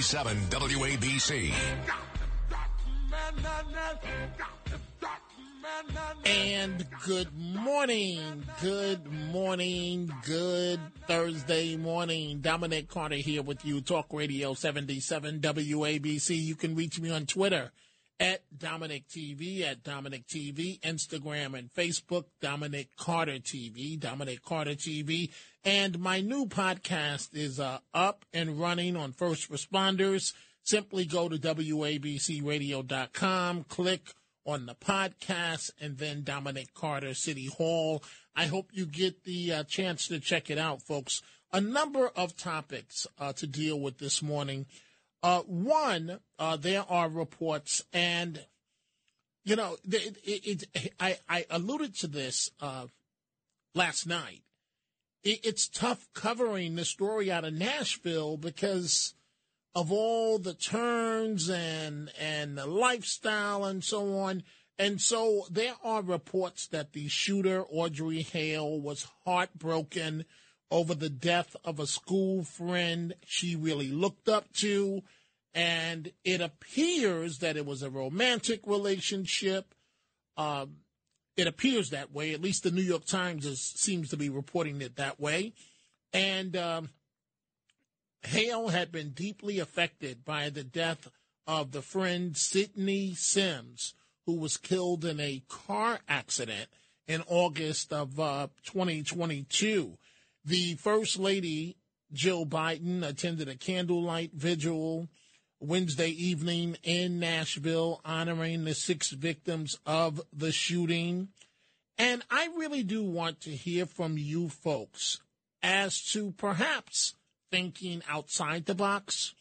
77 WABC. And good morning, good morning, good Thursday morning. Dominic Carter here with you, Talk Radio 77 WABC. You can reach me on Twitter at Dominic TV, at Dominic TV, Instagram and Facebook, Dominic Carter TV, Dominic Carter TV. And my new podcast is uh, up and running on first responders. Simply go to WABCRadio.com, click on the podcast, and then Dominic Carter City Hall. I hope you get the uh, chance to check it out, folks. A number of topics uh, to deal with this morning. Uh, one, uh, there are reports, and you know, it, it, it, I, I alluded to this uh, last night. it's tough covering the story out of Nashville because of all the turns and and the lifestyle and so on. And so there are reports that the shooter, Audrey Hale, was heartbroken over the death of a school friend she really looked up to. And it appears that it was a romantic relationship. Um, it appears that way. At least the New York Times is, seems to be reporting it that way. And um, Hale had been deeply affected by the death of the friend Sydney Sims, who was killed in a car accident in August of uh, 2022. The First Lady, Jill Biden, attended a candlelight vigil Wednesday evening in Nashville honoring the six victims of the shooting. And I really do want to hear from you folks as to perhaps thinking outside the box.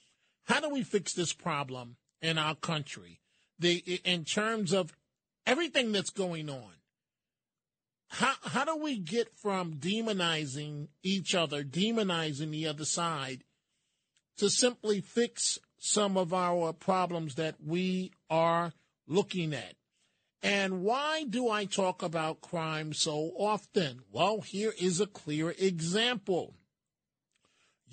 How do we fix this problem in our country? The, in terms of everything that's going on, how how do we get from demonizing each other, demonizing the other side, to simply fix some of our problems that we are looking at? And why do I talk about crime so often? Well, here is a clear example.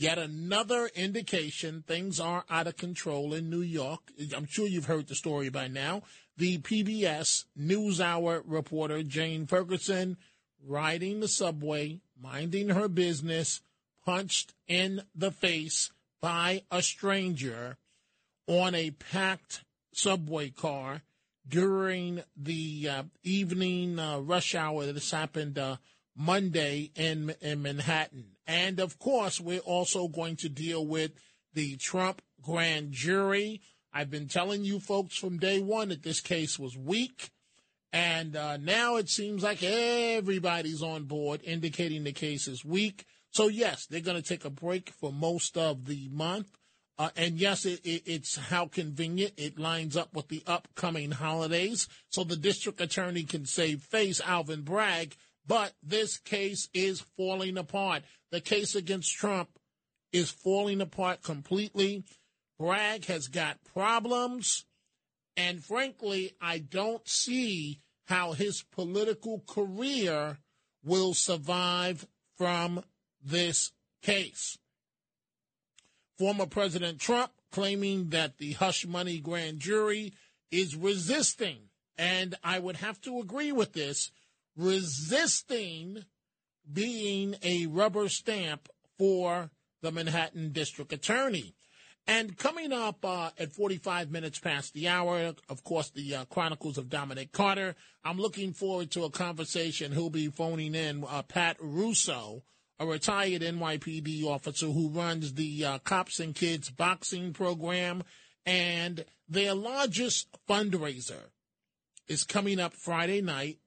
Yet another indication things are out of control in New York. I'm sure you've heard the story by now the PBS NewsHour reporter Jane Ferguson riding the subway, minding her business, punched in the face by a stranger on a packed subway car during the uh, evening uh, rush hour. This happened uh, Monday in, in Manhattan. And of course, we're also going to deal with the Trump grand jury I've been telling you folks from day one that this case was weak. And uh, now it seems like everybody's on board, indicating the case is weak. So, yes, they're going to take a break for most of the month. Uh, and yes, it, it, it's how convenient. It lines up with the upcoming holidays. So the district attorney can save face, Alvin Bragg. But this case is falling apart. The case against Trump is falling apart completely. Bragg has got problems. And frankly, I don't see how his political career will survive from this case. Former President Trump claiming that the hush money grand jury is resisting, and I would have to agree with this, resisting being a rubber stamp for the Manhattan District Attorney. And coming up uh, at 45 minutes past the hour, of course, the uh, Chronicles of Dominic Carter. I'm looking forward to a conversation. He'll be phoning in uh, Pat Russo, a retired NYPD officer who runs the uh, Cops and Kids boxing program. And their largest fundraiser is coming up Friday night,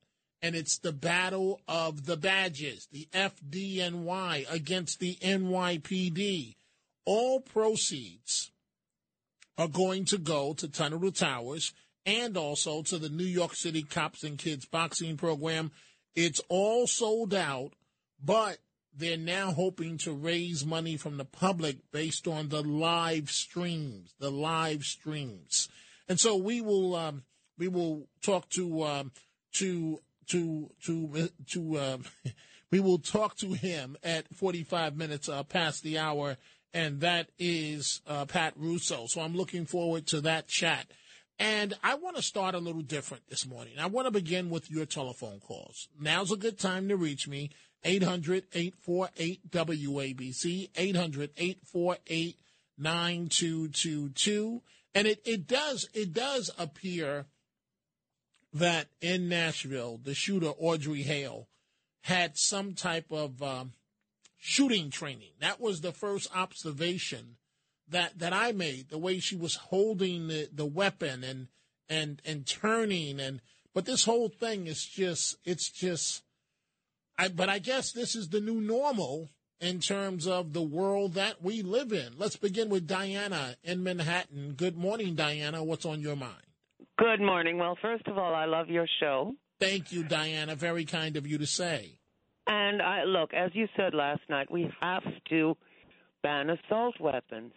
and it's the Battle of the Badges, the FDNY against the NYPD all proceeds are going to go to Tunnel to Towers and also to the New York City Cops and Kids boxing program. It's all sold out, but they're now hoping to raise money from the public based on the live streams, the live streams. And so we will um, we will talk to um, to to to to uh, we will talk to him at 45 minutes uh, past the hour and that is uh, Pat Russo. So I'm looking forward to that chat. And I want to start a little different this morning. I want to begin with your telephone calls. Now's a good time to reach me. 800 848 WABC, 800 848 9222. And it, it does it does appear that in Nashville, the shooter Audrey Hale had some type of um, shooting training. That was the first observation that that I made. The way she was holding the, the weapon and and and turning and but this whole thing is just it's just I but I guess this is the new normal in terms of the world that we live in. Let's begin with Diana in Manhattan. Good morning, Diana. What's on your mind? Good morning. Well, first of all, I love your show. Thank you, Diana. Very kind of you to say. And I look, as you said last night, we have to ban assault weapons.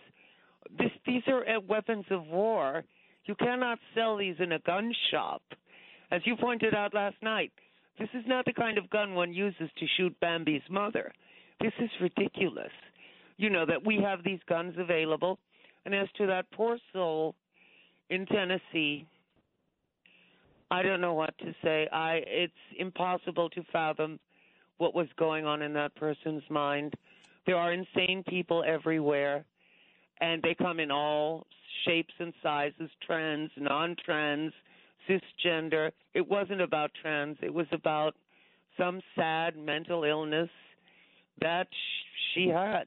This, these are uh, weapons of war. You cannot sell these in a gun shop. As you pointed out last night, this is not the kind of gun one uses to shoot Bambi's mother. This is ridiculous. You know that we have these guns available. And as to that poor soul in Tennessee, I don't know what to say. I it's impossible to fathom what was going on in that person's mind. There are insane people everywhere, and they come in all shapes and sizes trans, non trans, cisgender. It wasn't about trans, it was about some sad mental illness that she had.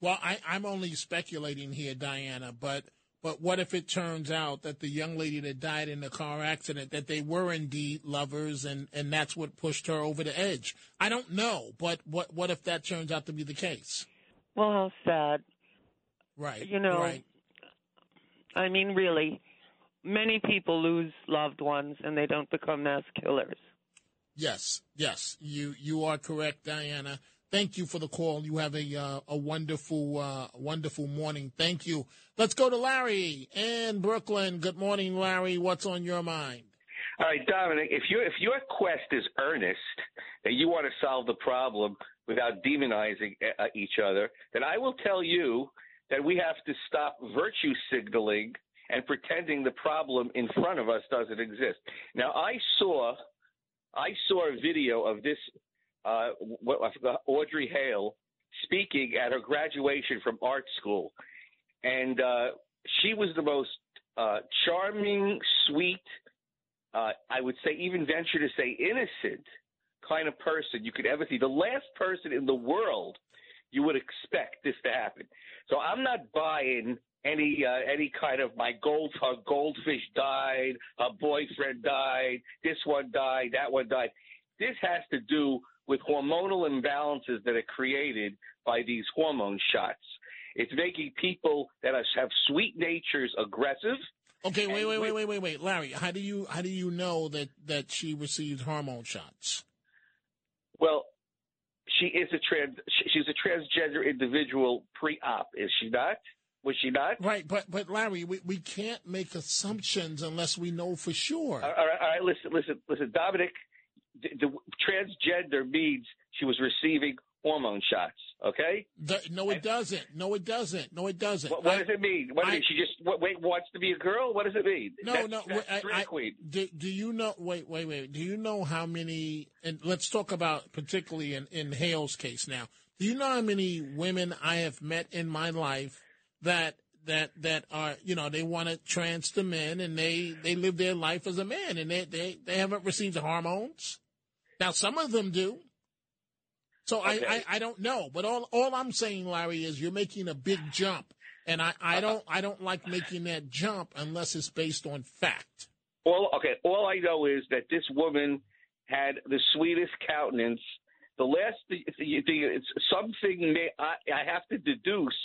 Well, I, I'm only speculating here, Diana, but but what if it turns out that the young lady that died in the car accident that they were indeed lovers and and that's what pushed her over the edge? I don't know, but what what if that turns out to be the case? Well, how sad. Right. You know. Right. I mean, really, many people lose loved ones and they don't become mass killers. Yes, yes, you you are correct, Diana. Thank you for the call. You have a uh, a wonderful uh, wonderful morning. Thank you. Let's go to Larry in Brooklyn. Good morning, Larry. What's on your mind? All right, Dominic. If your if your quest is earnest that you want to solve the problem without demonizing uh, each other, then I will tell you that we have to stop virtue signaling and pretending the problem in front of us doesn't exist. Now, I saw I saw a video of this uh, what, I forgot, Audrey Hale speaking at her graduation from art school, and uh, she was the most uh, charming, sweet, uh, I would say, even venture to say, innocent kind of person you could ever see. The last person in the world you would expect this to happen. So I'm not buying any uh, any kind of my gold goldfish died, her boyfriend died, this one died, that one died. This has to do with hormonal imbalances that are created by these hormone shots. It's making people that have sweet natures aggressive. Okay, wait, wait, wait, wait, wait, wait, Larry. How do you how do you know that that she received hormone shots? Well, she is a trans. She's a transgender individual pre-op, is she not? Was she not? Right, but but Larry, we, we can't make assumptions unless we know for sure. All right, all right listen, listen, listen, Dominic the, the transgender means she was receiving hormone shots. Okay? The, no, it doesn't. No, it doesn't. No, it doesn't. What, what I, does it mean? What I, mean? She just what, wait wants to be a girl. What does it mean? No, that's, no. That's I, queen. Do, do you know? Wait, wait, wait. Do you know how many? And let's talk about particularly in in Hale's case now. Do you know how many women I have met in my life that that that are you know they want to trans to men and they they live their life as a man and they they, they haven't received the hormones. Now some of them do. So Okay. I, I I don't know, but all all I'm saying, Larry, is you're making a big jump, and I I uh-huh. don't I don't like making that jump unless it's based on fact. All okay. All I know is that this woman had the sweetest countenance. The last, the, it's something may, I, I have to deduce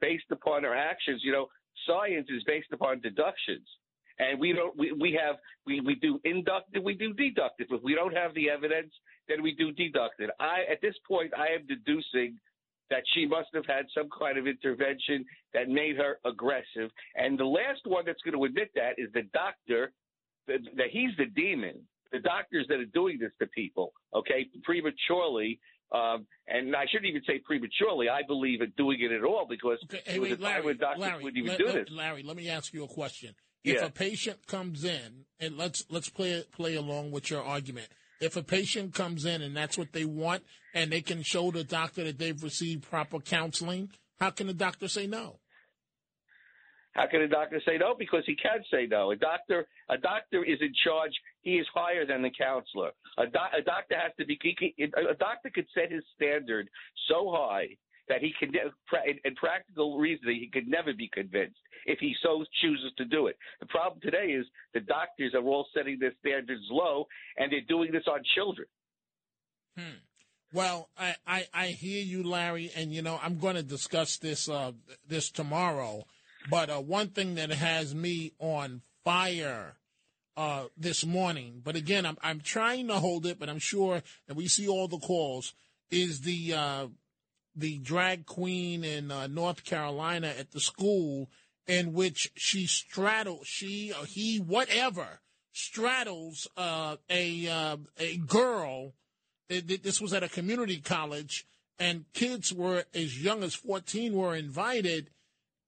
based upon her actions. You know, science is based upon deductions, and we don't. We, we have we, we do inductive, we do deductive. If we don't have the evidence, then we do deductive. I at this point, I am deducing that she must have had some kind of intervention that made her aggressive. And the last one that's going to admit that is the doctor that, that he's the demon. The doctors that are doing this to people, okay, prematurely, um, and I shouldn't even say prematurely. I believe in doing it at all because Okay, hey, wait, Larry, doctors Larry, wouldn't even let- do let- this. Larry, let me ask you a question. If Yeah. a patient comes in, and let's let's play play along with your argument. If a patient comes in and that's what they want, and they can show the doctor that they've received proper counseling, how can the doctor say no? How can a doctor say no? Because he can say no. A doctor, a doctor is in charge. He is higher than the counselor. A, doc, a doctor has to be. He a doctor could set his standard so high that he can, in, practical reasoning, he could never be convinced if he so chooses to do it. The problem today is the doctors are all setting their standards low, and they're doing this on children. Hmm. Well, I, I, I hear you, Larry, and you know I'm going to discuss this uh, this tomorrow. But uh, one thing that has me on fire uh, this morning, but again, I'm I'm trying to hold it, but I'm sure that we see all the calls is the uh, the drag queen in uh, North Carolina at the school in which she straddles she or he whatever straddles uh, a uh, a girl. This was at a community college, and kids were as young as 14 were invited,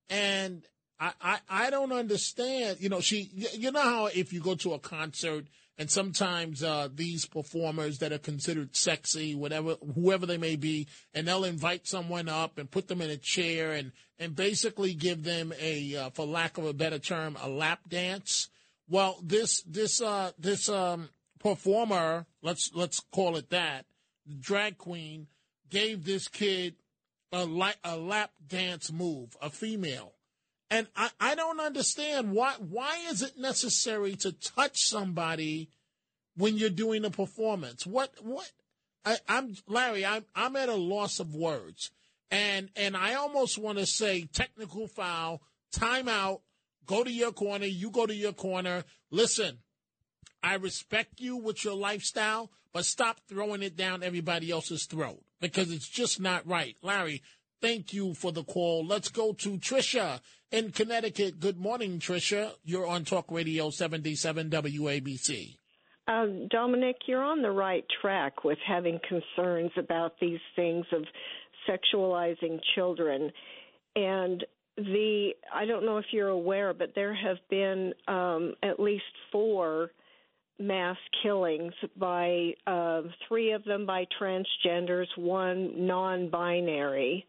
and I, I, I don't understand. You know, she, you know how if you go to a concert and sometimes uh, these performers that are considered sexy, whatever, whoever they may be, and they'll invite someone up and put them in a chair and and basically give them a, uh, for lack of a better term, a lap dance. Well, this this uh, this um, performer, let's let's call it that, drag queen, gave this kid a, li- a lap dance move, a female. And I, I don't understand why why is it necessary to touch somebody when you're doing a performance? What what I, I'm Larry, I'm I'm at a loss of words. And and I almost want to say technical foul, timeout, go to your corner, you go to your corner. Listen, I respect you with your lifestyle, but stop throwing it down everybody else's throat because it's just not right. Larry, thank you for the call. Let's go to Trisha in Connecticut. Good morning, Trisha. You're on Talk Radio 77 WABC. Um, Dominic, you're on the right track with having concerns about these things of sexualizing children. And the, I don't know if you're aware, but there have been um, at least four mass killings by uh, three of them by transgenders, one non binary.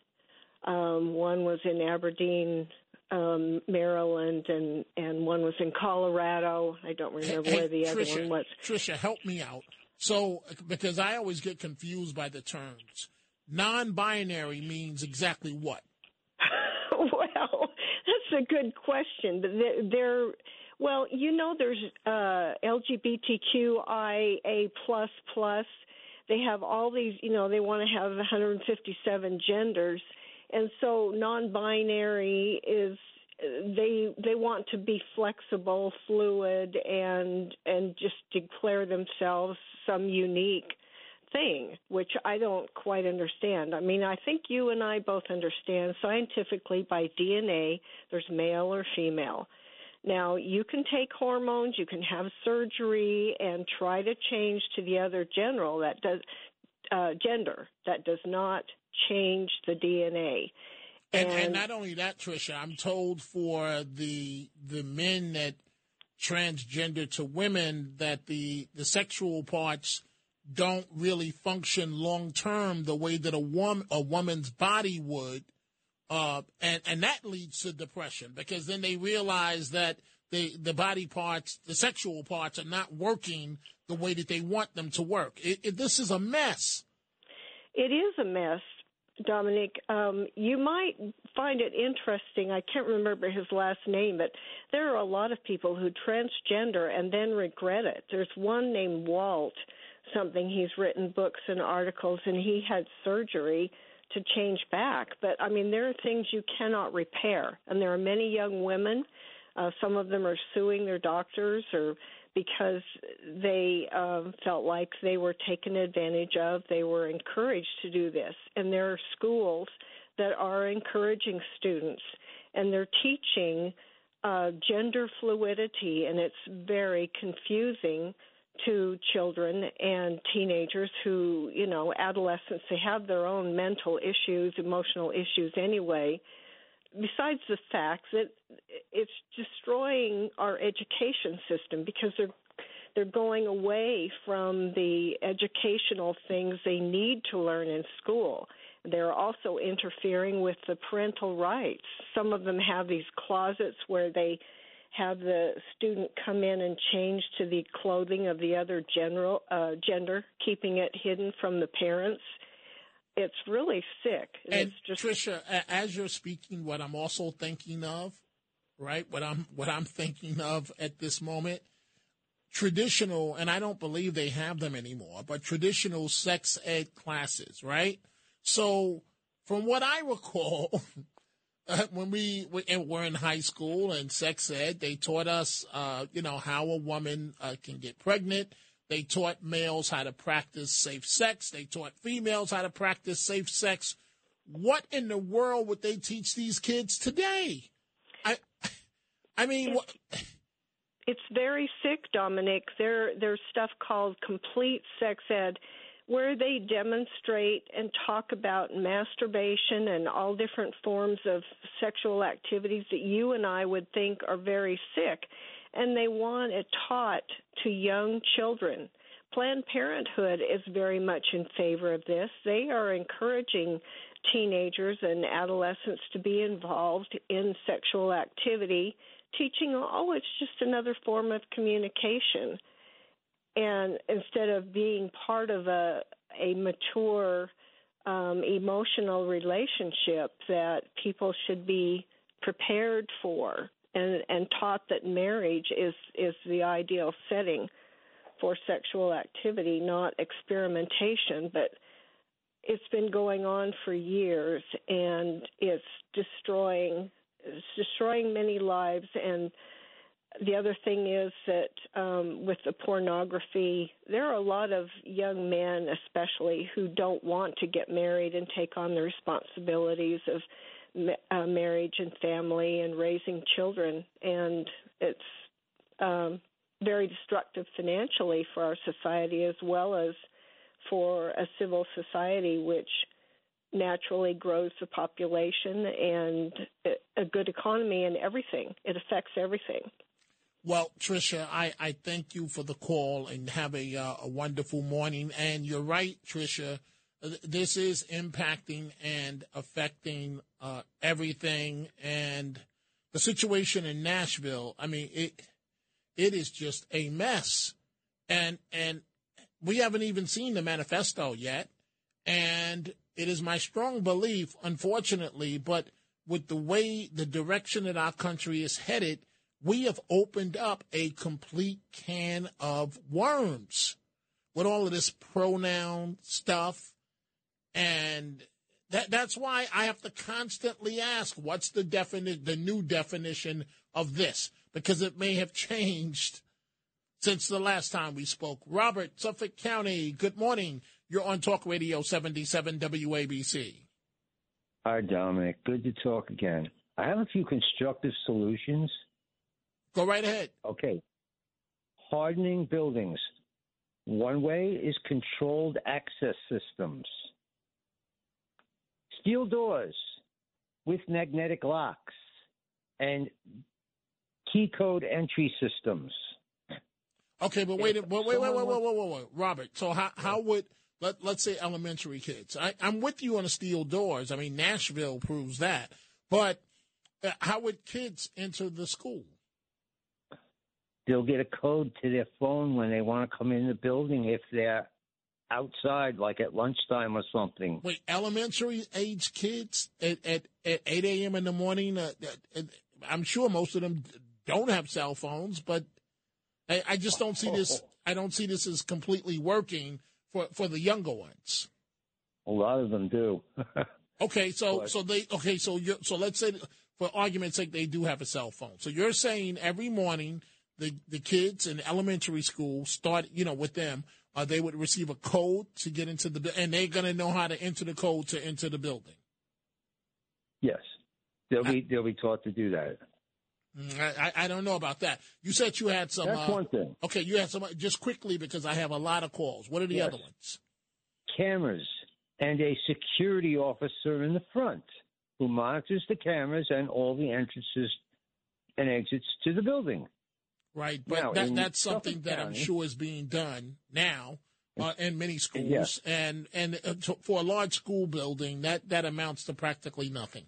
Um, one was in Aberdeen, um, Maryland, and, and one was in Colorado. I don't remember Hey, where the other one was. Trisha, help me out. So, because I always get confused by the terms. Non binary means exactly what? well, that's a good question. But they're well, you know, there's uh, LGBTQIA plus plus. They have all these, you know, they want to have 157 genders, and so non-binary is they they want to be flexible, fluid, and and just declare themselves some unique thing, which I don't quite understand. I mean, I think you and I both understand scientifically by DNA there's male or female. Now, you can take hormones, you can have surgery and try to change to the other general that does uh, gender that does not change the DNA. And, and not only that, Trisha, I'm told for the the men that transgender to women that the the sexual parts don't really function long term the way that a woman a woman's body would Uh, and, and that leads to depression because then they realize that the, the body parts, the sexual parts, are not working the way that they want them to work. It, it, this is a mess. It is a mess, Dominic. Um, you might find it interesting. I can't remember his last name, but there are a lot of people who transgender and then regret it. There's one named Walt, something he's written books and articles, and he had surgery to change back. But I mean, there are things you cannot repair, and there are many young women. Uh, some of them are suing their doctors or because they um, felt like they were taken advantage of. They were encouraged to do this, and there are schools that are encouraging students, and they're teaching uh, gender fluidity, and it's very confusing to children and teenagers who, you know, adolescents, they have their own mental issues, emotional issues anyway. Besides the fact that it's destroying our education system because they're they're going away from the educational things they need to learn in school. They're also interfering with the parental rights. Some of them have these closets where they have the student come in and change to the clothing of the other general uh, gender, keeping it hidden from the parents. It's really sick. And it's just Tricia, as you're speaking, what I'm also thinking of, right? What I'm what I'm thinking of at this moment, traditional, and I don't believe they have them anymore, but traditional sex ed classes, right? So, from what I recall, uh, when we were in high school and sex ed, they taught us, uh, you know, how a woman uh, can get pregnant. They taught males how to practice safe sex. They taught females how to practice safe sex. What in the world would they teach these kids today? I, I mean, it's, it's very sick, Dominic. There, there's stuff called complete sex ed where they demonstrate and talk about masturbation and all different forms of sexual activities that you and I would think are very sick. And they want it taught to young children. Planned Parenthood is very much in favor of this. They are encouraging teenagers and adolescents to be involved in sexual activity, teaching, oh, it's just another form of communication and instead of being part of a a mature um, emotional relationship that people should be prepared for and and taught that marriage is is the ideal setting for sexual activity not experimentation but it's been going on for years and it's destroying it's destroying many lives. And the other thing is that um, with the pornography, there are a lot of young men, especially, who don't want to get married and take on the responsibilities of uh, marriage and family and raising children, and it's um, very destructive financially for our society as well as for a civil society which naturally grows the population and a good economy and everything. It affects everything. Well, Tricia, I, I thank you for the call and have a, uh, a wonderful morning. And you're right, Tricia. This is impacting and affecting uh, everything. And the situation in Nashville, I mean, it it is just a mess. And and we haven't even seen the manifesto yet. And it is my strong belief, unfortunately, but with the way the direction that our country is headed, we have opened up a complete can of worms with all of this pronoun stuff. And that, that's why I have to constantly ask, what's the defini- the new definition of this? Because it may have changed since the last time we spoke. Robert, Suffolk County, good morning. You're on Talk Radio 77 WABC. Hi, Dominic. Good to talk again. I have a few constructive solutions Go right ahead. Okay. Hardening buildings. One way is controlled access systems. Steel doors with magnetic locks and key code entry systems. Okay, but wait, wait, wait, wait, wait, wait, wait, wait, wait, Robert. So how how would let, let's say elementary kids. I, I'm with you on the steel doors. I mean, Nashville proves that. But uh, how would kids enter the school? They'll get a code to their phone when they want to come in the building if they're outside, like at lunchtime or something. Wait, elementary age kids at, at, at 8 a.m. in the morning? Uh, uh, I'm sure most of them don't have cell phones, but I, I just don't see this. I don't see this as completely working for, for the younger ones. A lot of them do. okay, so But- so they okay, so you so let's say for argument's sake they do have a cell phone. So you're saying every morning the the kids in elementary school start, you know, with them, uh, they would receive a code to get into the and they're going to know how to enter the code to enter the building. yes, they'll be they'll be taught to do that. Mm, I, I I don't know about that. You said you had some. That's uh, one thing. Okay, you had some. Just quickly because I have a lot of calls. What are the Yes. other ones? Cameras and a security officer in the front who monitors the cameras and all the entrances and exits to the building. Right, but Now, that, that's something Suffolk that I'm sure is being done now uh, in many schools, Yes. and and uh, to, for a large school building, that that amounts to practically nothing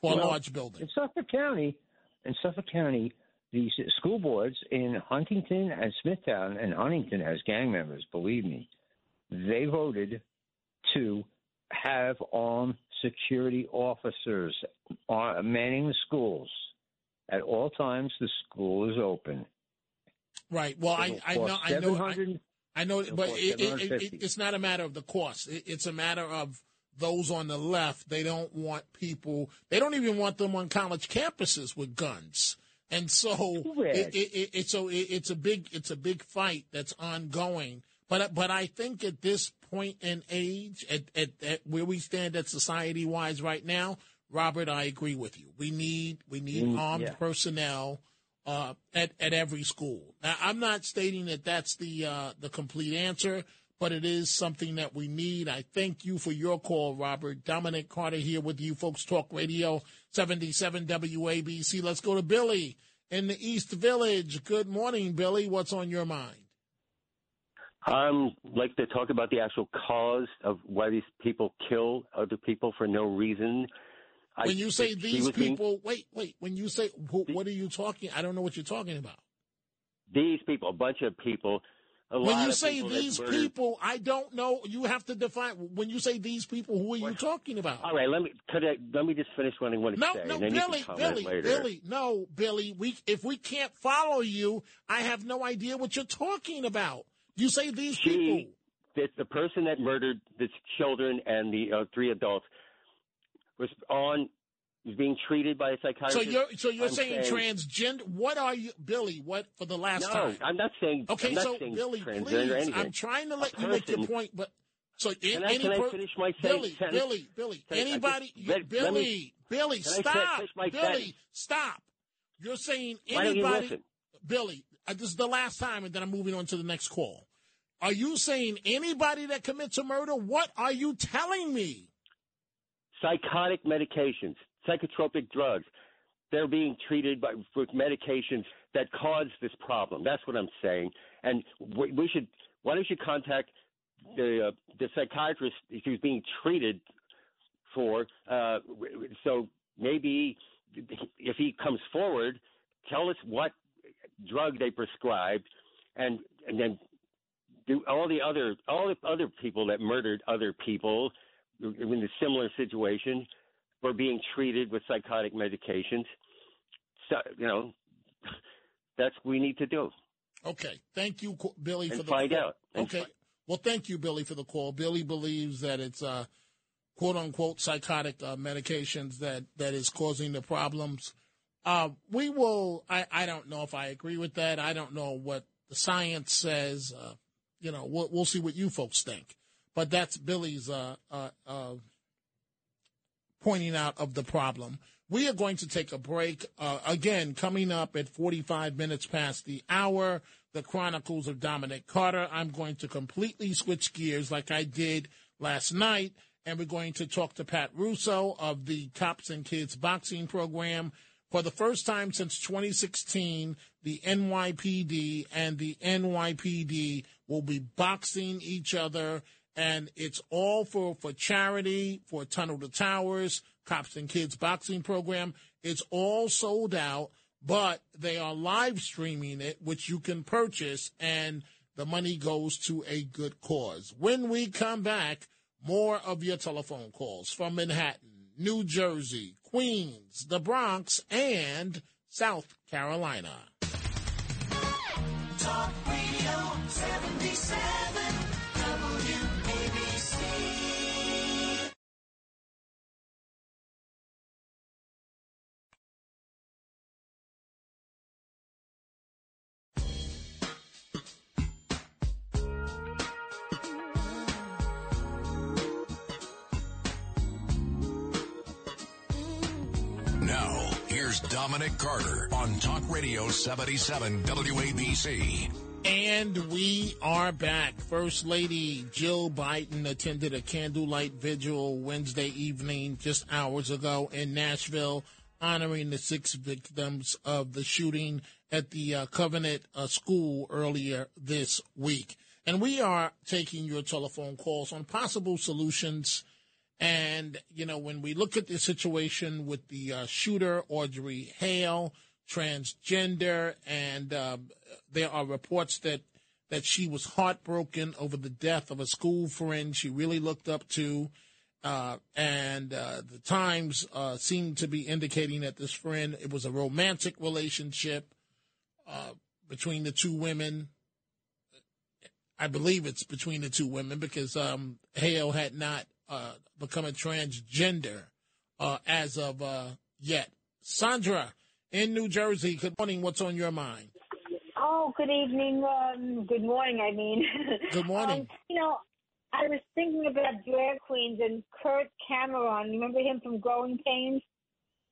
for a large building. In Suffolk County, in Suffolk County, the school boards in Huntington and Smithtown and Huntington has gang members, believe me, they voted to have armed security officers uh, manning the schools. At all times, the school is open. Right. Well, I I know I know I, I know, but it, it, it, it's not a matter of the cost. It, it's a matter of those on the left. They don't want people. They don't even want them on college campuses with guns. And so it's so it, it's a big it's a big fight that's ongoing. But uh, but I think at this point in age, at, at, at where we stand at society wise right now, Robert, I agree with you. We need we need Mm, armed yeah. personnel uh, at at every school. Now, I'm not stating that that's the uh, the complete answer, but it is something that we need. I thank you for your call, Robert. Dominic Carter here with you, folks. Talk Radio 77 WABC. Let's go to Billy in the East Village. Good morning, Billy. What's on your mind? I'm like to talk about the actual cause of why these people kill other people for no reason. I- When you say these people, wait, wait. When you say who, what are you talking? I don't know what you're talking about. these people, a bunch of people, When you say people these people, I don't know. You have to define. When you say these people, who are you talking about? All right, let me could I, let me just finish what I want to No, say, no, then Billy, you can comment Billy, later. Billy, no, Billy. We if we can't follow you, I have no idea what you're talking about. You say these people. It's the, the person that murdered the children and the uh, three adults was on was being treated by a psychiatrist. So you're so you're I'm saying, transgender? What are you, Billy? What for the last No, time? I'm not saying. Okay, I'm not so saying Billy, please. I'm trying to A let you make your point, but so Can I- any can I finish my Billy, sentence? Billy, Billy, Can I- I just- anybody, let- let Billy, me- Billy, stop, Billy, sentence? stop. You're saying you anybody? Billy. Uh, this is the last time, and then I'm moving on to the next call. Are you saying anybody that commits a murder? What are you telling me? Psychotic medications, psychotropic drugs. They're being treated by, with medications that cause this problem. That's what I'm saying. And we, we should. Why don't you contact the uh, the psychiatrist who's being treated for? Uh, so maybe if he comes forward, tell us what drug they prescribed, and and then do all the other all the other people that murdered other people in a similar situation were being treated with psychotic medications. So you know, that's what we need to do. Okay, thank you, Billy, And for the find call. out. Okay, well, thank you, Billy, for the call. Billy believes that it's uh, quote unquote psychotic uh, medications that that is causing the problems. Uh, we will. I I don't know if I agree with that. I don't know what the science says. Uh, you know, we'll we'll see what you folks think. But that's Billy's uh, uh, uh, pointing out of the problem. We are going to take a break. Uh, again, coming up at 45 minutes past the hour, the Chronicles of Dominic Carter. I'm going to completely switch gears like I did last night, and we're going to talk to Pat Russo of the Cops and Kids boxing program. For the first time since 2016, the NYPD and the NYPD will be boxing each other and it's all for for charity for Tunnel to Towers, Cops and Kids boxing program. It's all sold out, but they are live streaming it, which you can purchase, and the money goes to a good cause. When we come back, more of your telephone calls from Manhattan, New Jersey, Queens, the Bronx, and South Carolina. Talk Dominic Carter on Talk Radio 77 WABC. And we are back. First Lady Jill Biden attended a candlelight vigil Wednesday evening, just hours ago, in Nashville, honoring the six victims of the shooting at the uh, Covenant uh, School earlier this week. And we are taking your telephone calls on possible solutions. And, you know, when we look at the situation with the uh, shooter, Audrey Hale, transgender, and uh, there are reports that that she was heartbroken over the death of a school friend she really looked up to. Uh, and uh, the Times uh, seemed to be indicating that this friend, it was a romantic relationship uh, between the two women. I believe it's between the two women because um, Hale had not uh, become a transgender uh, as of uh, yet. Sandra in New Jersey, good morning. What's on your mind? Oh, good evening. Um, good morning, I mean. Good morning. um, you know, I was thinking about drag queens and Kirk Cameron. Remember him from Growing Pains?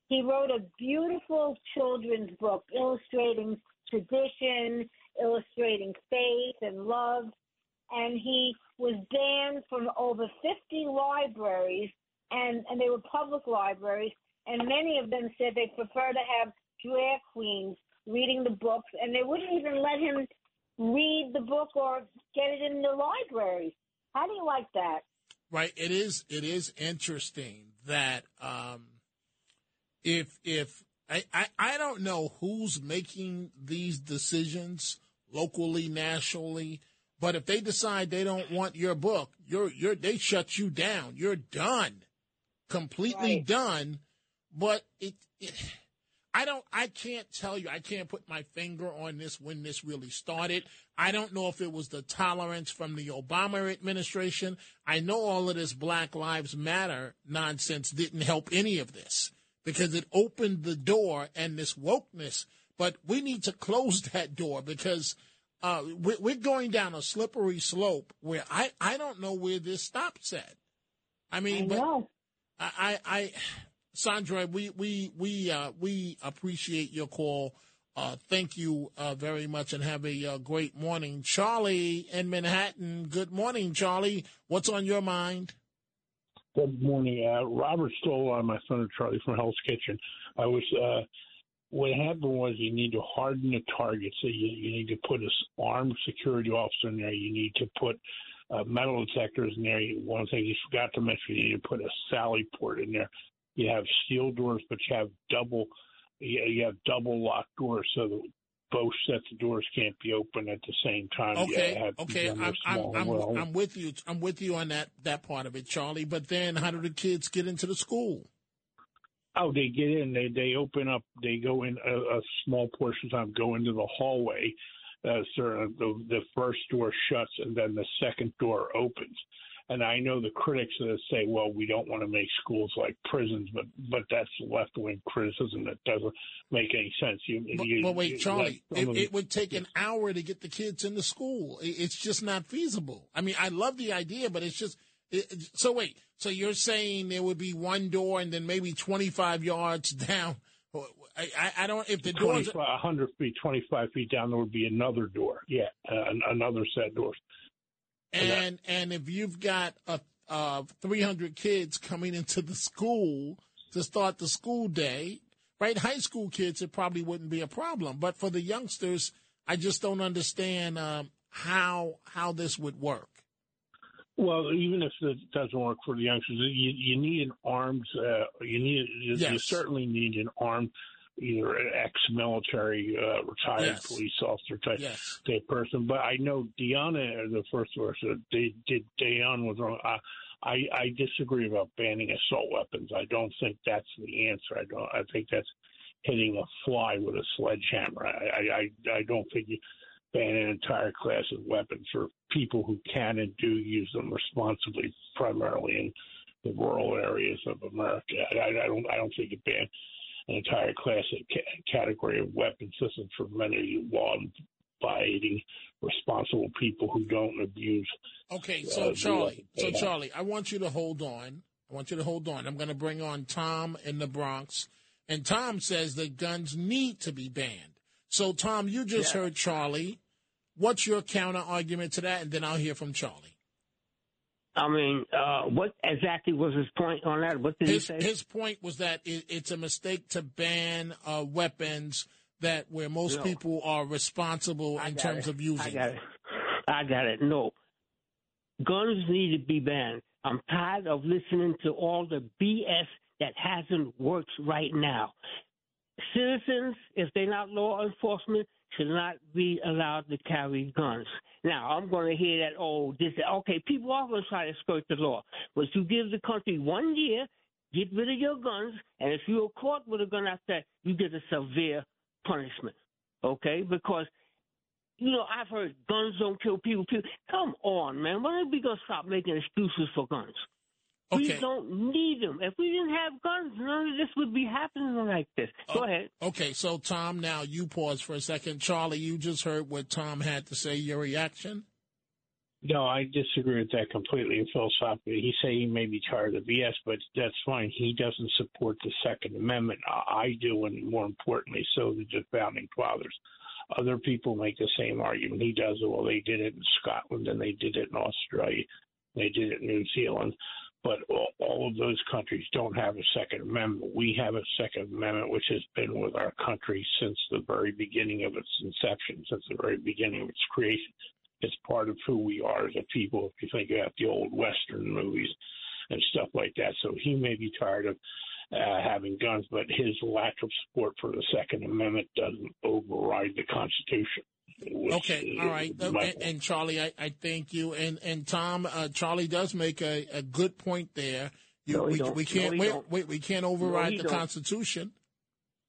He wrote a beautiful children's book illustrating tradition, illustrating faith and love. And he was banned from over 50 libraries, and, and they were public libraries. And many of them said they prefer to have drag queens reading the books, and they wouldn't even let him read the book or get it in the library. How do you like that? Right. It is. It is interesting that um, if if I, I I don't know who's making these decisions locally, nationally, but if they decide they don't want your book, you're you're they shut you down. You're done, completely Right. done. But it, it I don't I can't tell you I can't put my finger on this when this really started. I don't know if it was the tolerance from the Obama administration. I know all of this Black Lives Matter nonsense didn't help any of this because it opened the door and this wokeness. But we need to close that door because uh, we- we're going down a slippery slope where I, I don't know where this stops at. I mean, I but know. I, I, I Sandra, we we we uh, we appreciate your call. Uh, thank you uh, very much, and have a uh, great morning, Charlie in Manhattan. Good morning, Charlie. What's on your mind? Good morning. Uh, Robert stole on my son Charlie from Hell's Kitchen. I was. What happened was you need to harden the target. So you, you need to put an armed security officer in there. You need to put uh, metal detectors in there. One thing you forgot to mention, you need to put a Sally port in there. You have steel doors, but you have double. You have double lock doors, so that both sets of doors can't be open at the same time. Okay, have okay, be on the I'm I'm, I'm, well. I'm with you. I'm with you on that that part of it, Charlie. But then, how do the kids get into the school? Oh, they get in. They they open up. They go in a, a small portion of time. Go into the hallway. Uh, sir, the the first door shuts, and then the second door opens. And I know the critics that say, "Well, we don't want to make schools like prisons," but but that's left wing criticism that doesn't make any sense. You, But, you, but wait, you Charlie, some it, of it would take an hour to get the kids into school. It's just not feasible. I mean, I love the idea, but it's just. It, so wait, so you're saying there would be one door and then maybe 25 yards down? I, I, I don't. If the doors, 25, 100 feet, 25 feet down, there would be another door. Yeah, uh, another set of doors. and and if you've got a, uh 300 kids coming into the school to start the school day, right? High school kids, it probably wouldn't be a problem, but for the youngsters, I just don't understand um, how how this would work. Well, even if it doesn't work for the youngsters, you, you need an armed. Uh, you need. You, you certainly need an armed, either an ex-military, uh, retired Yes. police officer type Yes. type person. But I know Deanna, the first person, they did. Deanna was wrong. I, I I disagree about banning assault weapons. I don't think that's the answer. I don't. I think that's hitting a fly with a sledgehammer. I I, I don't think you ban an entire class of weapons for people who can and do use them responsibly, primarily in the rural areas of America. I, I, don't I don't think you ban an entire class of ca- category of weapon systems for many law-abiding, responsible people who don't abuse. Okay, uh, so the Charlie, so have. Charlie, I want you to hold on. I want you to hold on. I'm going to bring on Tom in the Bronx, and Tom says that guns need to be banned. So, Tom, you just Yeah. heard Charlie. What's your counter argument to that? And then I'll hear from Charlie. I mean, uh, what exactly was his point on that? What did His he say? his point was that it, it's a mistake to ban uh, weapons that where most No. people are responsible I in terms it. of using. I got it. I got it. No. Guns need to be banned. I'm tired of listening to all the BS that hasn't worked right now. Citizens, if they're not law enforcement, should not be allowed to carry guns. Now, I'm going to hear that, oh, this, okay, people are going to try to skirt the law. But you give the country one year, get rid of your guns, and if you're caught with a gun after that, you get a severe punishment. Okay? Because you know, I've heard guns don't kill people. people. Come on, man. When are we going to stop making excuses for guns? We don't need them. If we didn't have guns, none of this would be happening like this. Go Oh, ahead. Okay, so Tom, now you pause for a second. Charlie, you just heard what Tom had to say. Your reaction? No, I disagree with that completely and philosophically. He say he may be tired of BS, but that's fine. He doesn't support the Second Amendment. I I do, and more importantly, so did the founding fathers. Other people make the same argument. He does. Well, they did it in Scotland and they did it in Australia. They did it in New Zealand. But all, of those countries don't have a Second Amendment. We have a Second Amendment, which has been with our country since the very beginning of its inception, since the very beginning of its creation it's part of who we are as a people. If you think about the old Western movies and stuff like that, so he may be tired of uh, having guns, but his lack of support for the Second Amendment doesn't override the Constitution. Okay, all right. Uh, and, and Charlie, I, I thank you. And and Tom, uh, Charlie does make a, a good point there. You, No, we, we can't No, wait, wait. We can't override he the don't. Constitution.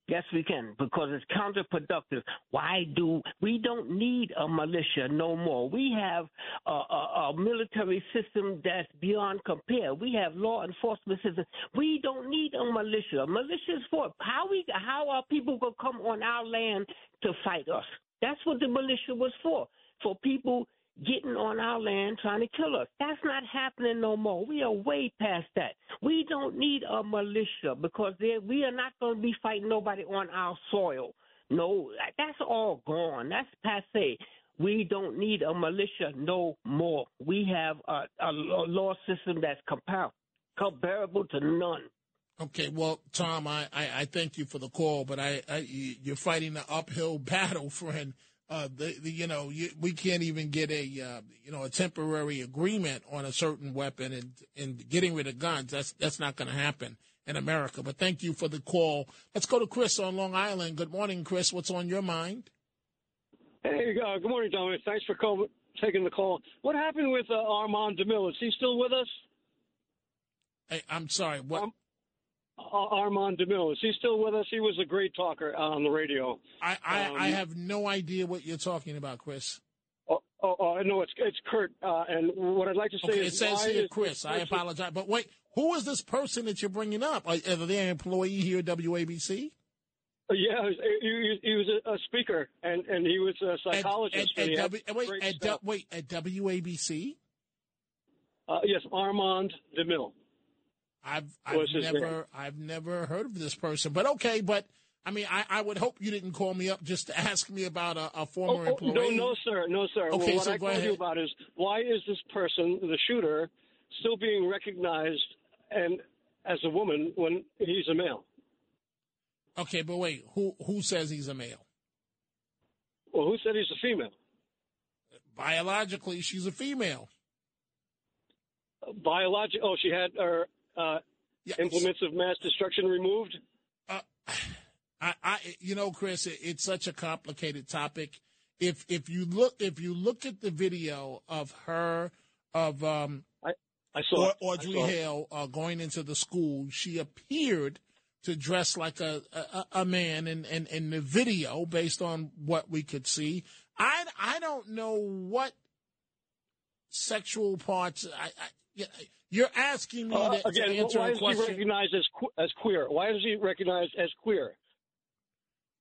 Yes, we can because it's counterproductive. Why do we don't need a militia no more? We have a, a, a military system that's beyond compare. We have law enforcement system. We don't need a militia. A militia is for how we how are people gonna come on our land to fight us? That's what the militia was for. For people getting on our land trying to kill us. That's not happening no more. We are way past that. We don't need a militia because we are not going to be fighting nobody on our soil. No, that's all gone. That's passe. We don't need a militia no more. We have a, a law system that's compar- comparable to none. Okay, well, Tom, I, I, I thank you for the call, but I, I you- you're fighting an uphill battle, friend. Uh, the, the you know you, we can't even get a uh, you know a temporary agreement on a certain weapon and and getting rid of guns. That's that's not going to happen in America. But thank you for the call. Let's go to Chris on Long Island. Good morning, Chris. What's on your mind? Hey, uh, good morning, Dominic. Thanks for call, taking the call. What happened with uh, Armand DiMele? Is he still with us? Hey, I'm sorry. What? Uh, Armand DiMele, is he still with us? He was a great talker on the radio. I, I, Um, I have no idea what you're talking about, Chris. Oh, oh, oh, no, it's it's Kurt. Uh, and what I'd like to say Okay, it is, says why here, is Chris. I apologize, but wait, who is this person that you're bringing up? Are, are they an employee here at WABC? Yeah, he, he, was a, speaker, and, and he was a psychologist. At, he at, W- wait, at, wait, at WABC? Uh, yes, Armand DiMele. I've I've never. I've never heard of this person, but okay, but I mean, I, I would hope you didn't call me up just to ask me about a, a former Oh, oh, employee. no, no, sir, no, sir. Okay, well, what so I called you about is why is this person, the shooter, still being recognized and as a woman when he's a male? Okay, but wait, who who says he's a male? Well, who said he's a female? Biologically, she's a female. biologic. Oh, she had her uh, implements of mass destruction removed. Uh, I, I, you know, Chris, it, it's such a complicated topic. If if you look if you look at the video of her of um, I, I saw it. I Audrey saw. Hale uh, going into the school, she appeared to dress like a a, a man in, in in the video, based on what we could see. I I don't know what sexual parts. I, I you're asking me Uh, to, to again, answer why a is he recognized as as queer? Why is he recognized as queer?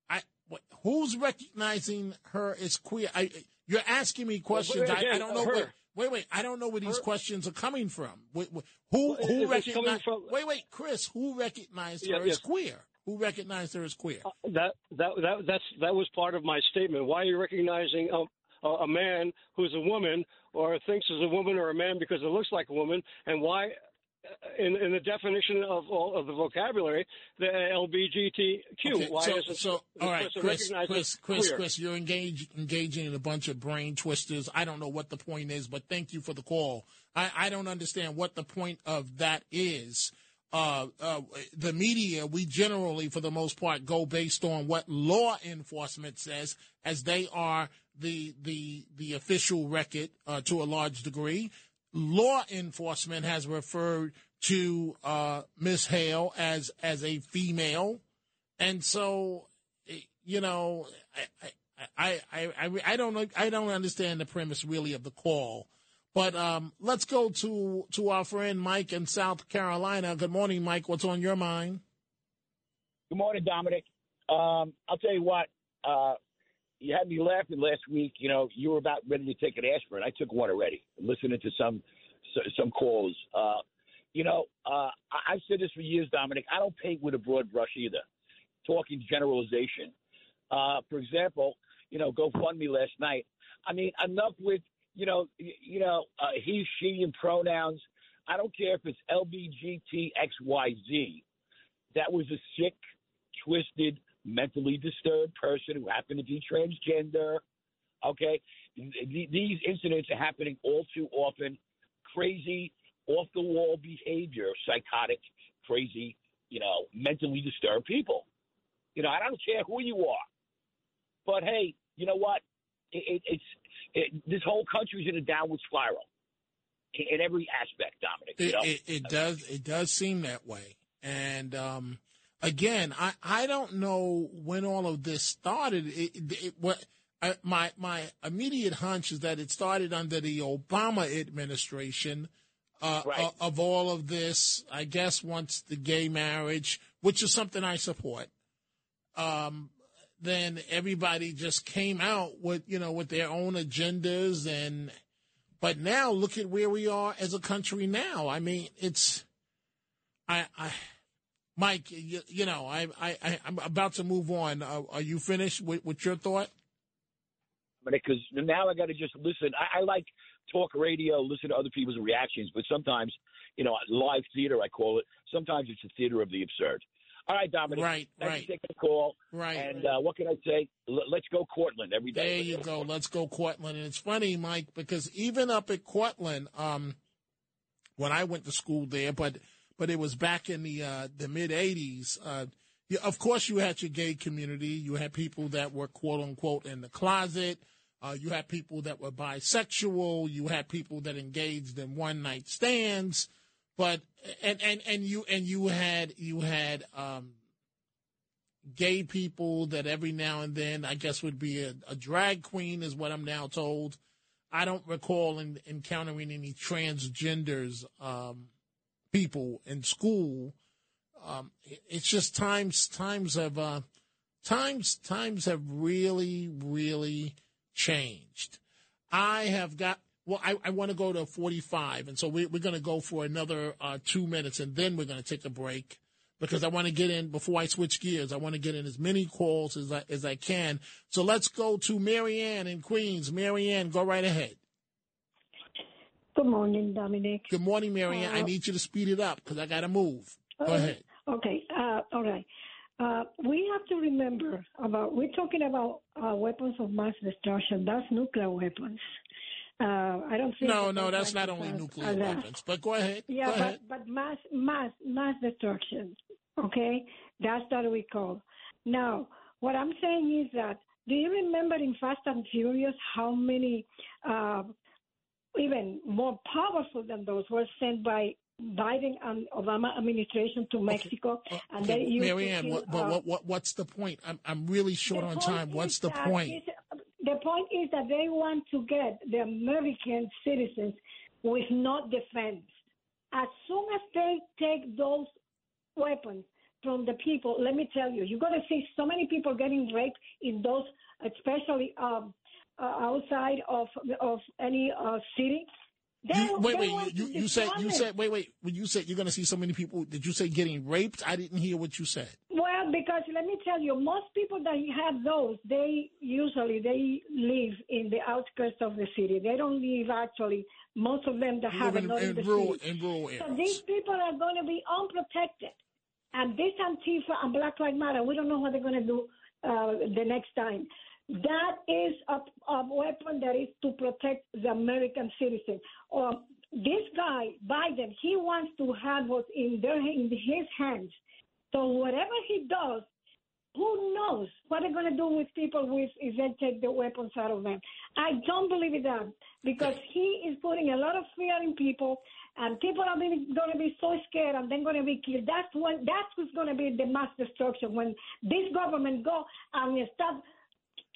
I what, who's recognizing her as queer? I you're asking me questions. I, I don't know. her. Where, wait, wait. I don't know where these questions are coming from. Who who it's recognized? from- Wait, wait, Chris. Who recognized Yeah, her yes. as queer? Who recognized her as queer? That that that that's that was part of my statement. Why are you recognizing a, a, a man who's a woman or thinks is a woman or a man because it looks like a woman, and why? uh, In, in the definition of of the vocabulary, the LBGTQ. Okay, why so, isn't so all right, Chris, Chris, Chris? Chris, you're engaged, engaging in a bunch of brain twisters. I don't know what the point is, but thank you for the call. I, I don't understand what the point of that is. Uh, uh, the media, we generally, for the most part, go based on what law enforcement says, as they are the the the official record uh, to a large degree. Law enforcement has referred to uh, Miss Hale as as a female, and so eh, you know, I I, I I I don't. I don't understand the premise really of the call. But um, let's go to to our friend Mike in South Carolina. Good morning, Mike. What's on your mind? Good morning, Dominic. Um, I'll tell you what. Uh, you had me laughing last week. You know, you were about ready to take an aspirin. I took one already. Listening to some some calls. Uh, you know, uh, I- I've said this for years, Dominic. I don't paint with a broad brush either. Talking generalization. Uh, for example, you know, GoFundMe last night. I mean, enough with you know, you know, uh, he, she, and pronouns. I don't care if it's LBGTXYZ. That was a sick, twisted, mentally disturbed person who happened to be transgender. Okay, these incidents are happening all too often. Crazy, off the wall behavior, psychotic, crazy, you know, mentally disturbed people. You know, I don't care who you are, but hey, you know what? It, it, it's it, this whole country's in a downward spiral in, in every aspect, Dominic. You It, know? it, it does it does seem that way. And um, again, I, I don't know when all of this started. It, what I, my my immediate hunch is that it started under the Obama administration. Uh, Right. of- of all of this, I guess once the gay marriage, which is something I support, um, then everybody just came out with you know with their own agendas and but now look at where we are as a country now. I mean, it's I I Mike, you, you know, I I I'm about to move on. Uh, are you finished with, with your thought? because now I got to just listen. I, I like talk radio, listen to other people's reactions, but sometimes, you know, live theater I call it. Sometimes it's a theater of the absurd. All right, Dominic. Right, Thanks right. for taking the call. Right. And uh, what can I say? L- let's go Cortland every day. There you go. Let's go Cortland. And it's funny, Mike, because even up at Cortland, um, when I went to school there, but but it was back in the uh, the mid '80s. Uh, of course, you had your gay community. You had people that were quote unquote in the closet. Uh, you had people that were bisexual. You had people that engaged in one night stands. But and and and you and you had you had um, gay people that every now and then I guess would be a, a drag queen is what I'm now told. I don't recall in, encountering any transgenders um, people in school. Um, it- it's just times times have uh, times times have really really changed. I have got well. I, I want to go to 45, and so we, we're going to go for another uh, two minutes, and then we're going to take a break because I want to get in before I switch gears. I want to get in as many calls as I, as I can. So let's go to Marianne in Queens. Marianne, go right ahead. Good morning, Dominic. Good morning, Marianne. I Uh, need you to speed it up because I got to move. Go Uh, ahead. Okay. Uh, all right. Uh, we have to remember about we're talking about uh, weapons of mass destruction. That's nuclear weapons. Uh, I don't think. No, no, that's not only nuclear weapons. But go ahead. Yeah, go but ahead. but mass mass mass destruction. Okay, that's what we call. Now, what I'm saying is that do you remember in Fast and Furious how many, uh, even more powerful than those, were sent by Biden and Obama administration to Mexico, and they Okay, used to Marianne, kill, what, but uh, what, what, what's the point? I'm, I'm really short on time. What's the point? The point is that they want to get the American citizens with no defense. As soon as they take those weapons from the people, let me tell you, you're going to see so many people getting raped in those, especially um, uh, outside of of any uh, city. They, You, wait, wait. You, you said you said wait, wait. When you said you're going to see so many people, did you say getting raped? I didn't hear what you said. Well, because let me tell you, most people that have those, they usually they live in the outskirts of the city. They don't live actually. Most of them that have in, not in in the rural city. in rural So areas. these people are going to be unprotected. And this Antifa and Black Lives Matter, we don't know what they're going to do uh, the next time. That is a, a weapon that is to protect the American citizen. Or this guy Biden, he wants to have what's in their in his hands. So whatever he does, who knows what they're going to do with people with if they take the weapons out of them. I don't believe in that because he is putting a lot of fear in people, and people are going to be so scared and then going to be killed. That's when that's what's going to be the mass destruction when this government go and start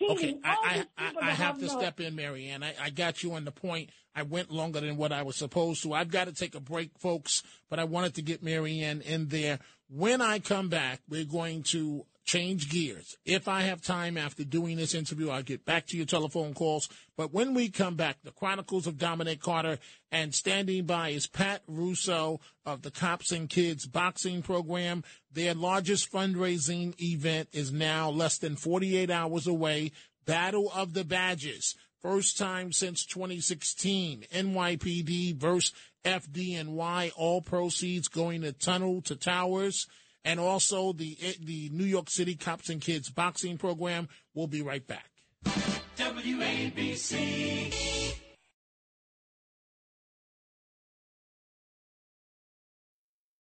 Okay, I, I, I, I have to no- step in, Marianne. I, I got you on the point. I went longer than what I was supposed to. I've got to take a break, folks, but I wanted to get Marianne in there. When I come back, we're going to change gears. If I have time after doing this interview, I'll get back to your telephone calls. But when we come back, the Chronicles of Dominic Carter and standing by is Pat Russo of the Cops and Kids boxing program. Their largest fundraising event is now less than 48 hours away. Battle of the Badges. First time since 2016. NYPD versus FDNY. All proceeds going to Tunnel to Towers. And also the the New York City Cops and Kids boxing program. We'll be right back. WABC.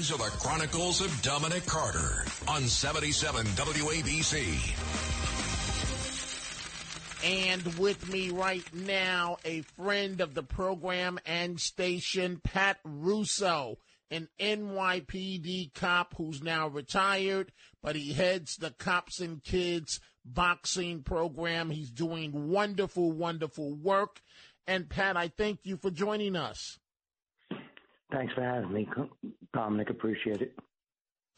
These are the Chronicles of Dominic Carter on 77 WABC. And with me right now, a friend of the program and station, Pat Russo, an NYPD cop who's now retired, but he heads the Cops and Kids boxing program. He's doing wonderful, wonderful work. And Pat, I thank you for joining us. Thanks for having me, Dominic. Appreciate it.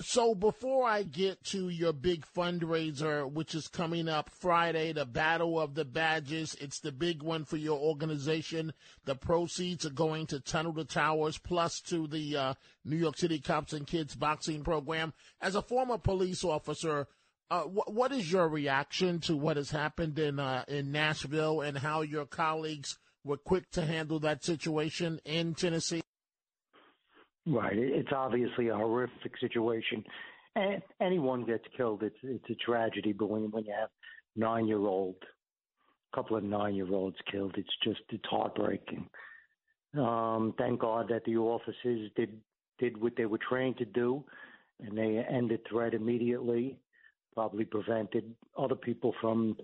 So before I get to your big fundraiser, which is coming up Friday, the Battle of the Badges, it's the big one for your organization. The proceeds are going to Tunnel to Towers, plus to the uh, New York City Cops and Kids boxing program. As a former police officer, uh, wh- what is your reaction to what has happened in uh, in Nashville and how your colleagues were quick to handle that situation in Tennessee? Right. It- It's obviously a horrific situation. And anyone gets killed, it's it's a tragedy. But when when you have nine year old, couple of nine year olds killed, it's just it's heartbreaking. Um, thank God that the officers did did what they were trained to do, and they ended the threat immediately. Probably prevented other people from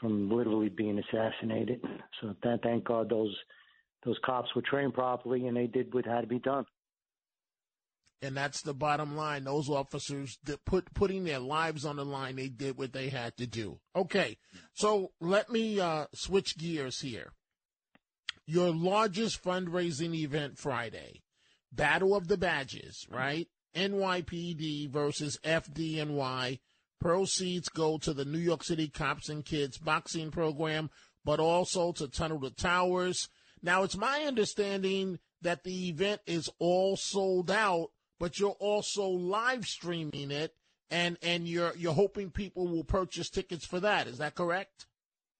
from literally being assassinated. So th- thank God those those cops were trained properly and they did what had to be done. And that's the bottom line. Those officers put putting their lives on the line, they did what they had to do. Okay, so let me uh, switch gears here. Your largest fundraising event Friday, Battle of the Badges, right? NYPD versus FDNY, Proceeds go to the New York City Cops and Kids boxing program, but also to Tunnel to Towers. Now, it's my understanding that the event is all sold out, but you're also live streaming it, and and you're you're hoping people will purchase tickets for that. Is that correct?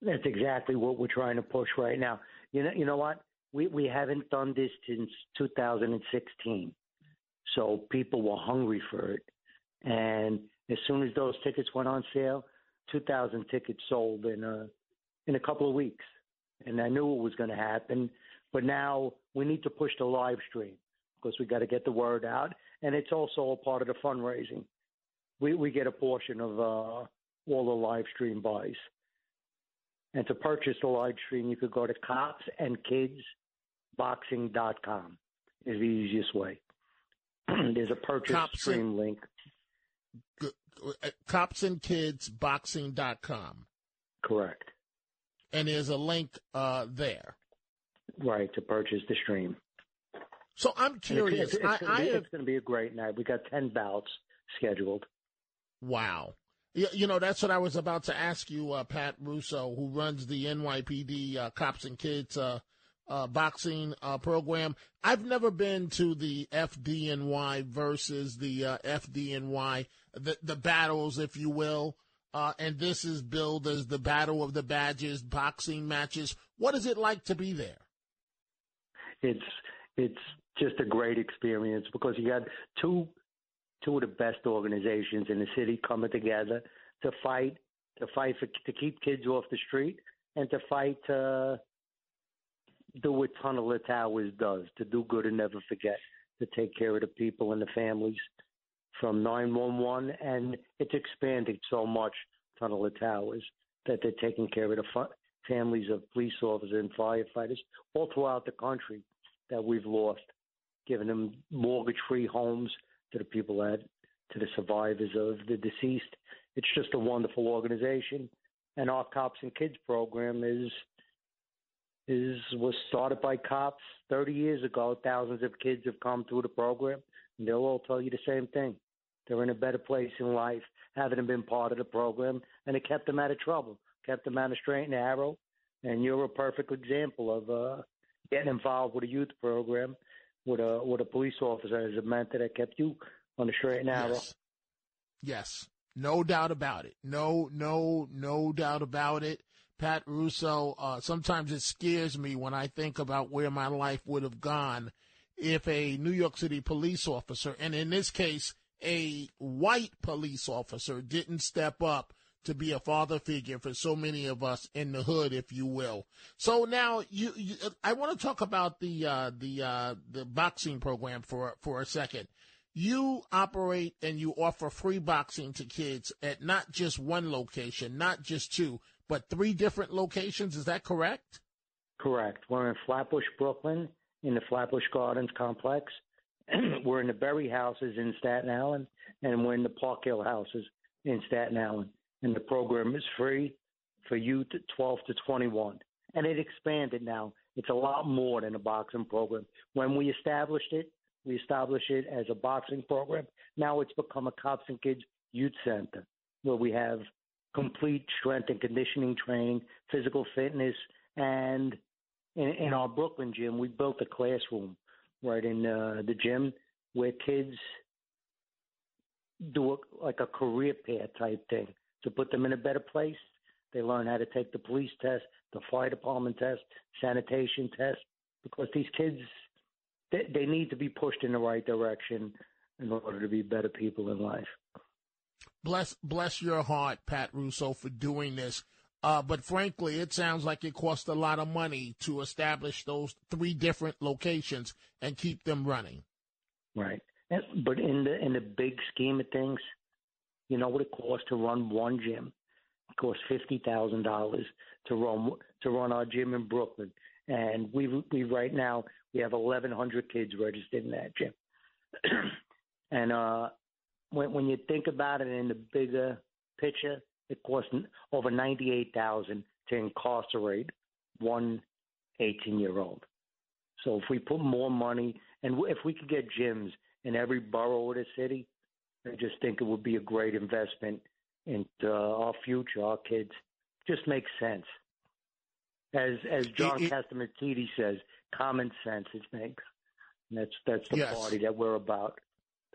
That's exactly what we're trying to push right now. You know, you know what? We we haven't done this since 2016, so people were hungry for it, and as soon as those tickets went on sale, 2,000 tickets sold in a in a couple of weeks, and I knew it was going to happen. But now we need to push the live stream because we got to get the word out, and it's also a part of the fundraising. We we get a portion of uh, all the live stream buys. And to purchase the live stream, you could go to copsandkidsboxing.com is the easiest way. There's a purchase Cops stream link. Copsandkidsboxing.com. Correct. And there's a link uh, there. Right, to purchase the stream. So I'm And it's- curious. It's, it's, I, gonna I be, it's going to be a great night. We got 10 bouts scheduled. wow. You, you know, that's what I was about to ask you, uh, Pat Russo, who runs the NYPD uh, Cops and Kids uh, uh, boxing uh, program. I've never been to the FDNY versus the uh, FDNY, the, the battles, if you will. Uh, and this is billed as the Battle of the Badges boxing matches. What is it like to be there? It's it's just a great experience because you got two two of the best organizations in the city coming together to fight to fight for to keep kids off the street and to fight to do what Tunnel of Towers does to do good and never forget to take care of the people and the families from 911 and it's expanded so much Tunnel of Towers that they're taking care of the fa- families of police officers and firefighters all throughout the country that we've lost, giving them mortgage-free homes to the people that to the survivors of the deceased. It's just a wonderful organization, and our cops and kids program is is was started by cops 30 years ago. Thousands of kids have come through the program, and they'll all tell you the same thing. They're in a better place in life having been part of the program, and it kept them out of trouble, kept them out of straight and narrow. And you're a perfect example of uh, getting involved with a youth program with a with a police officer as a mentor that kept you on the straight and narrow. Yes. Yes. No doubt about it. No, no, no doubt about it. Pat Russo, uh, sometimes it scares me when I think about where my life would have gone if a New York City police officer, and in this case, a white police officer, didn't step up to be a father figure for so many of us in the hood, if you will. So now, you, you I want to talk about the uh, the uh, the boxing program for for a second. You operate and you offer free boxing to kids at not just one location, not just two, but three different locations. Is that correct? Correct. We're in Flatbush, Brooklyn, in the Flatbush Gardens complex. we're in the Berry houses in Staten Island, and we're in the Park Hill houses in Staten Island. And the program is free for youth 12 to 21. And it expanded now. It's a lot more than a boxing program. When we established it, we established it as a boxing program. Now it's become a Cops and Kids Youth Center where we have complete strength and conditioning training, physical fitness, and in, in our Brooklyn gym, we built a classroom right in uh, the gym where kids do a, like a career path type thing to put them in a better place. They learn how to take the police test, the fire department test, sanitation test, because these kids they, they need to be pushed in the right direction in order to be better people in life. Bless bless your heart, Pat Russo, for doing this. Uh, but frankly, it sounds like it cost a lot of money to establish those three different locations and keep them running. Right. But in the in the big scheme of things, you know what it costs to run one gym? It costs fifty thousand dollars to run to run our gym in Brooklyn, and we we right now we have eleven hundred kids registered in that gym. and uh, when when you think about it in the bigger picture, it costs over ninety eight thousand to incarcerate one 18 year old. So if we put more money and if we could get gyms in every borough of the city, I just think it would be a great investment into our future, our kids, just makes sense. As as John Catsimatidis says, common sense it makes. And that's that's the Yes. party that we're about.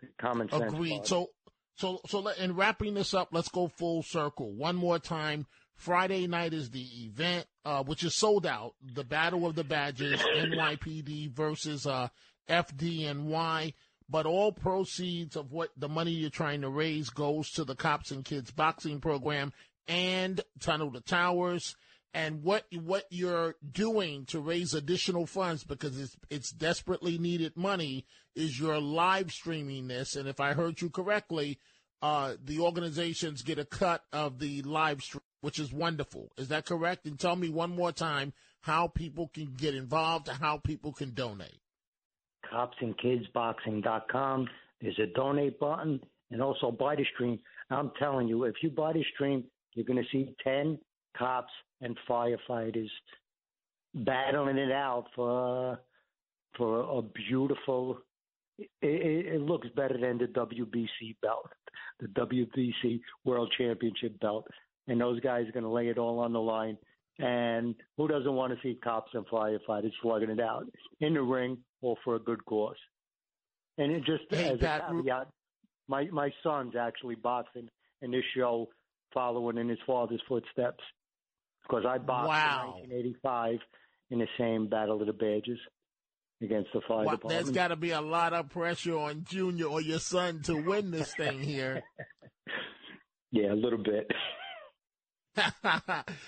The common sense. Agreed. party. So, so, so, let, in wrapping this up, let's go full circle one more time. Friday night is the event, uh, which is sold out. The Battle of the Badges, NYPD versus uh, FDNY. But all proceeds of what the money you're trying to raise goes to the Cops and Kids boxing program and Tunnel to Towers. And what what you're doing to raise additional funds because it's it's desperately needed money is you're live streaming this. And if I heard you correctly, uh, the organizations get a cut of the live stream, which is wonderful. Is that correct? And tell me one more time how people can get involved, how people can donate. copsandkidsboxing.com. There's a donate button and also buy the stream. I'm telling you, if you buy the stream, you're going to see 10 cops and firefighters battling it out for for a beautiful. It, it, looks better than the WBC belt, the WBC World Championship belt, and those guys are going to lay it all on the line. And who doesn't want to see cops and firefighters slugging it out in the ring or for a good cause? And it just Hey, as Pat, a caveat, my my son's actually boxing in this show, following in his father's footsteps, because I boxed Wow. in 1985 in the same Battle of the Badges against the fire Wow, department. there's got to be a lot of pressure on Junior or your son to win this thing here. yeah, a little bit.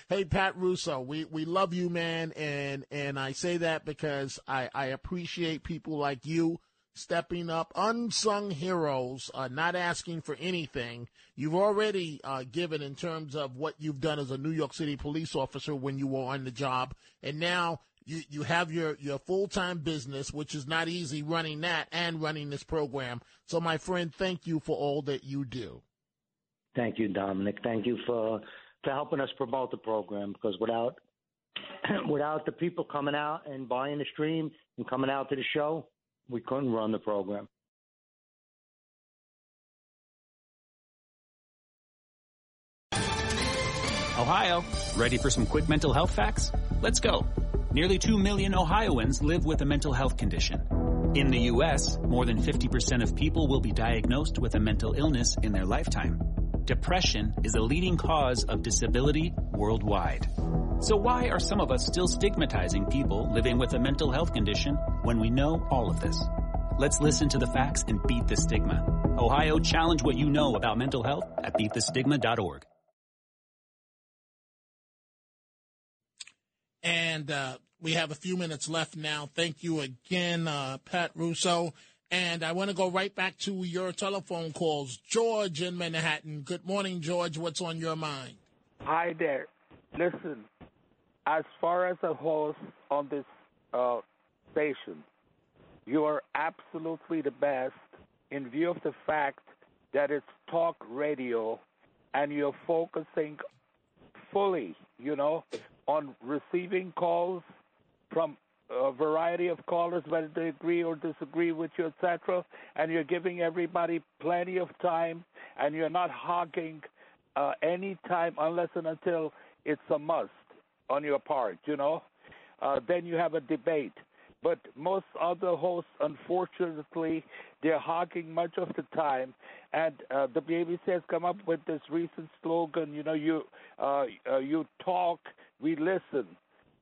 hey Pat Russo, we, we love you, man, and and I say that because I, I appreciate people like you stepping up, unsung heroes, uh, not asking for anything. You've already uh, given in terms of what you've done as a New York City police officer when you were on the job, and now you you have your your full time business, which is not easy running that and running this program. So, my friend, thank you for all that you do. Thank you, Dominic. Thank you for for helping us promote the program because without without the people coming out and buying the stream and coming out to the show, we couldn't run the program. Ohio, ready for some quick mental health facts? Let's go. Nearly 2 million Ohioans live with a mental health condition. In the U.S., more than 50% of people will be diagnosed with a mental illness in their lifetime. Depression is a leading cause of disability worldwide. So why are some of us still stigmatizing people living with a mental health condition when we know all of this? Let's listen to the facts and beat the stigma. Ohio, challenge what you know about mental health at beatthestigma.org. And uh, we have a few minutes left now. Thank you again, uh, Pat Russo. And I want to go right back to your telephone calls. George in Manhattan. Good morning, George. What's on your mind? Hi there. Listen, as far as a host on this uh, station, you are absolutely the best in view of the fact that it's talk radio and you're focusing fully, you know, on receiving calls from a variety of callers, whether they agree or disagree with you, etc. And you're giving everybody plenty of time, and you're not hogging uh, any time unless and until it's a must on your part, you know. Uh, then you have a debate. But most other hosts, unfortunately, they're hogging much of the time. And uh, the BBC has come up with this recent slogan, you know, you uh, uh, you talk, we listen.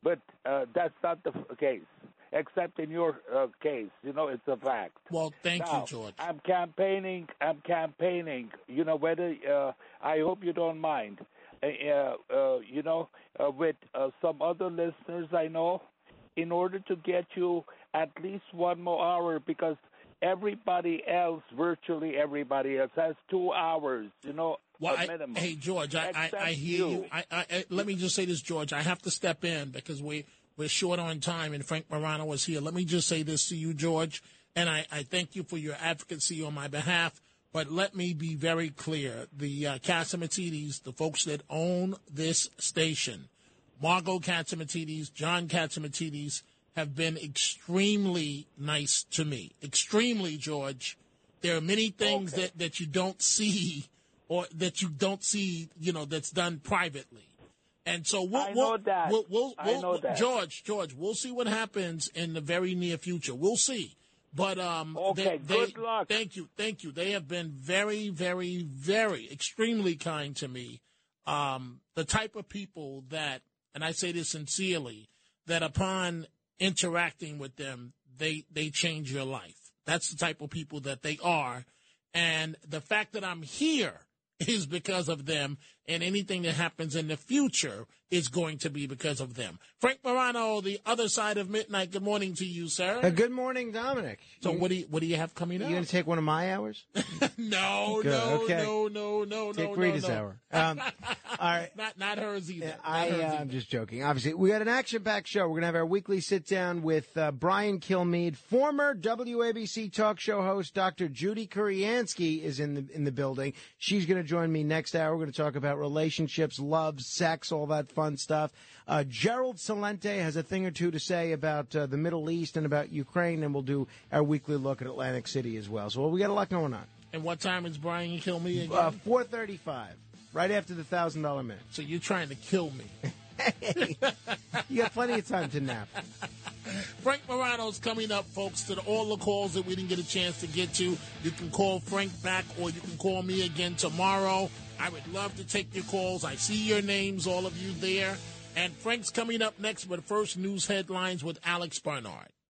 But uh, that's not the case, except in your uh, case. You know, it's a fact. Well, thank Now, you, George. I'm campaigning. I'm campaigning. You know, whether uh, I hope you don't mind. Uh, uh, you know, uh, with uh, some other listeners I know, in order to get you at least one more hour, because everybody else, virtually everybody else, has two hours. You know, Well, I, hey George, I, I, I hear you. I, let me just say this, George. I have to step in because we we're short on time, and Frank Morano is here. Let me just say this to you, George, and I, I thank you for your advocacy on my behalf. But let me be very clear: the uh, Catsimatidis, the folks that own this station, Margot Catsimatidis, John Catsimatidis, have been extremely nice to me. Extremely, George. There are many things that, that you don't see or that you don't see, you know, that's done privately. And so we'll, I we'll, that. we'll, we'll, I know that. George, George, we'll see what happens in the very near future. We'll see. But um, Okay, they, good they- luck. Thank you, thank you. They have been very, very, very extremely kind to me. Um, the type of people that, and I say this sincerely, that upon interacting with them, they they change your life. That's the type of people that they are, and the fact that I'm here is because of them, and anything that happens in the future is going to be because of them. Frank Morano, the other side of midnight. Good morning to you, sir. Uh, good morning, Dominic. So what do you what do you have coming You up? You going to take one of my hours? no, Good, no, okay. no, no, no, Take no, Rita's no, no. hour. Um, all right. Not not hers either. Not I, hers uh, either. I'm just joking. Obviously, we got an action-packed show. We're going to have our weekly sit-down with uh, Brian Kilmeade, former WABC talk show host. Dr. Judy Kuriansky is in the in the building. She's going to join me next hour. We're going to talk about relationships, love, sex, all that fun stuff. Uh, Gerald Celente has a thing or two to say about uh, the Middle East and about Ukraine, and we'll do our weekly look at Atlantic City as well. So well, we got a lot going on. And what time is Brian you kill me again? Uh, Four thirty-five, right after the thousand dollar minute. so you're trying to kill me. You got plenty of time to nap. Frank Morano's coming up, folks, to the, all the calls that we didn't get a chance to get to. You can call Frank back or you can call me again tomorrow. I would love to take your calls. I see your names, all of you there. And Frank's coming up next, but first, news headlines with Alex Barnard.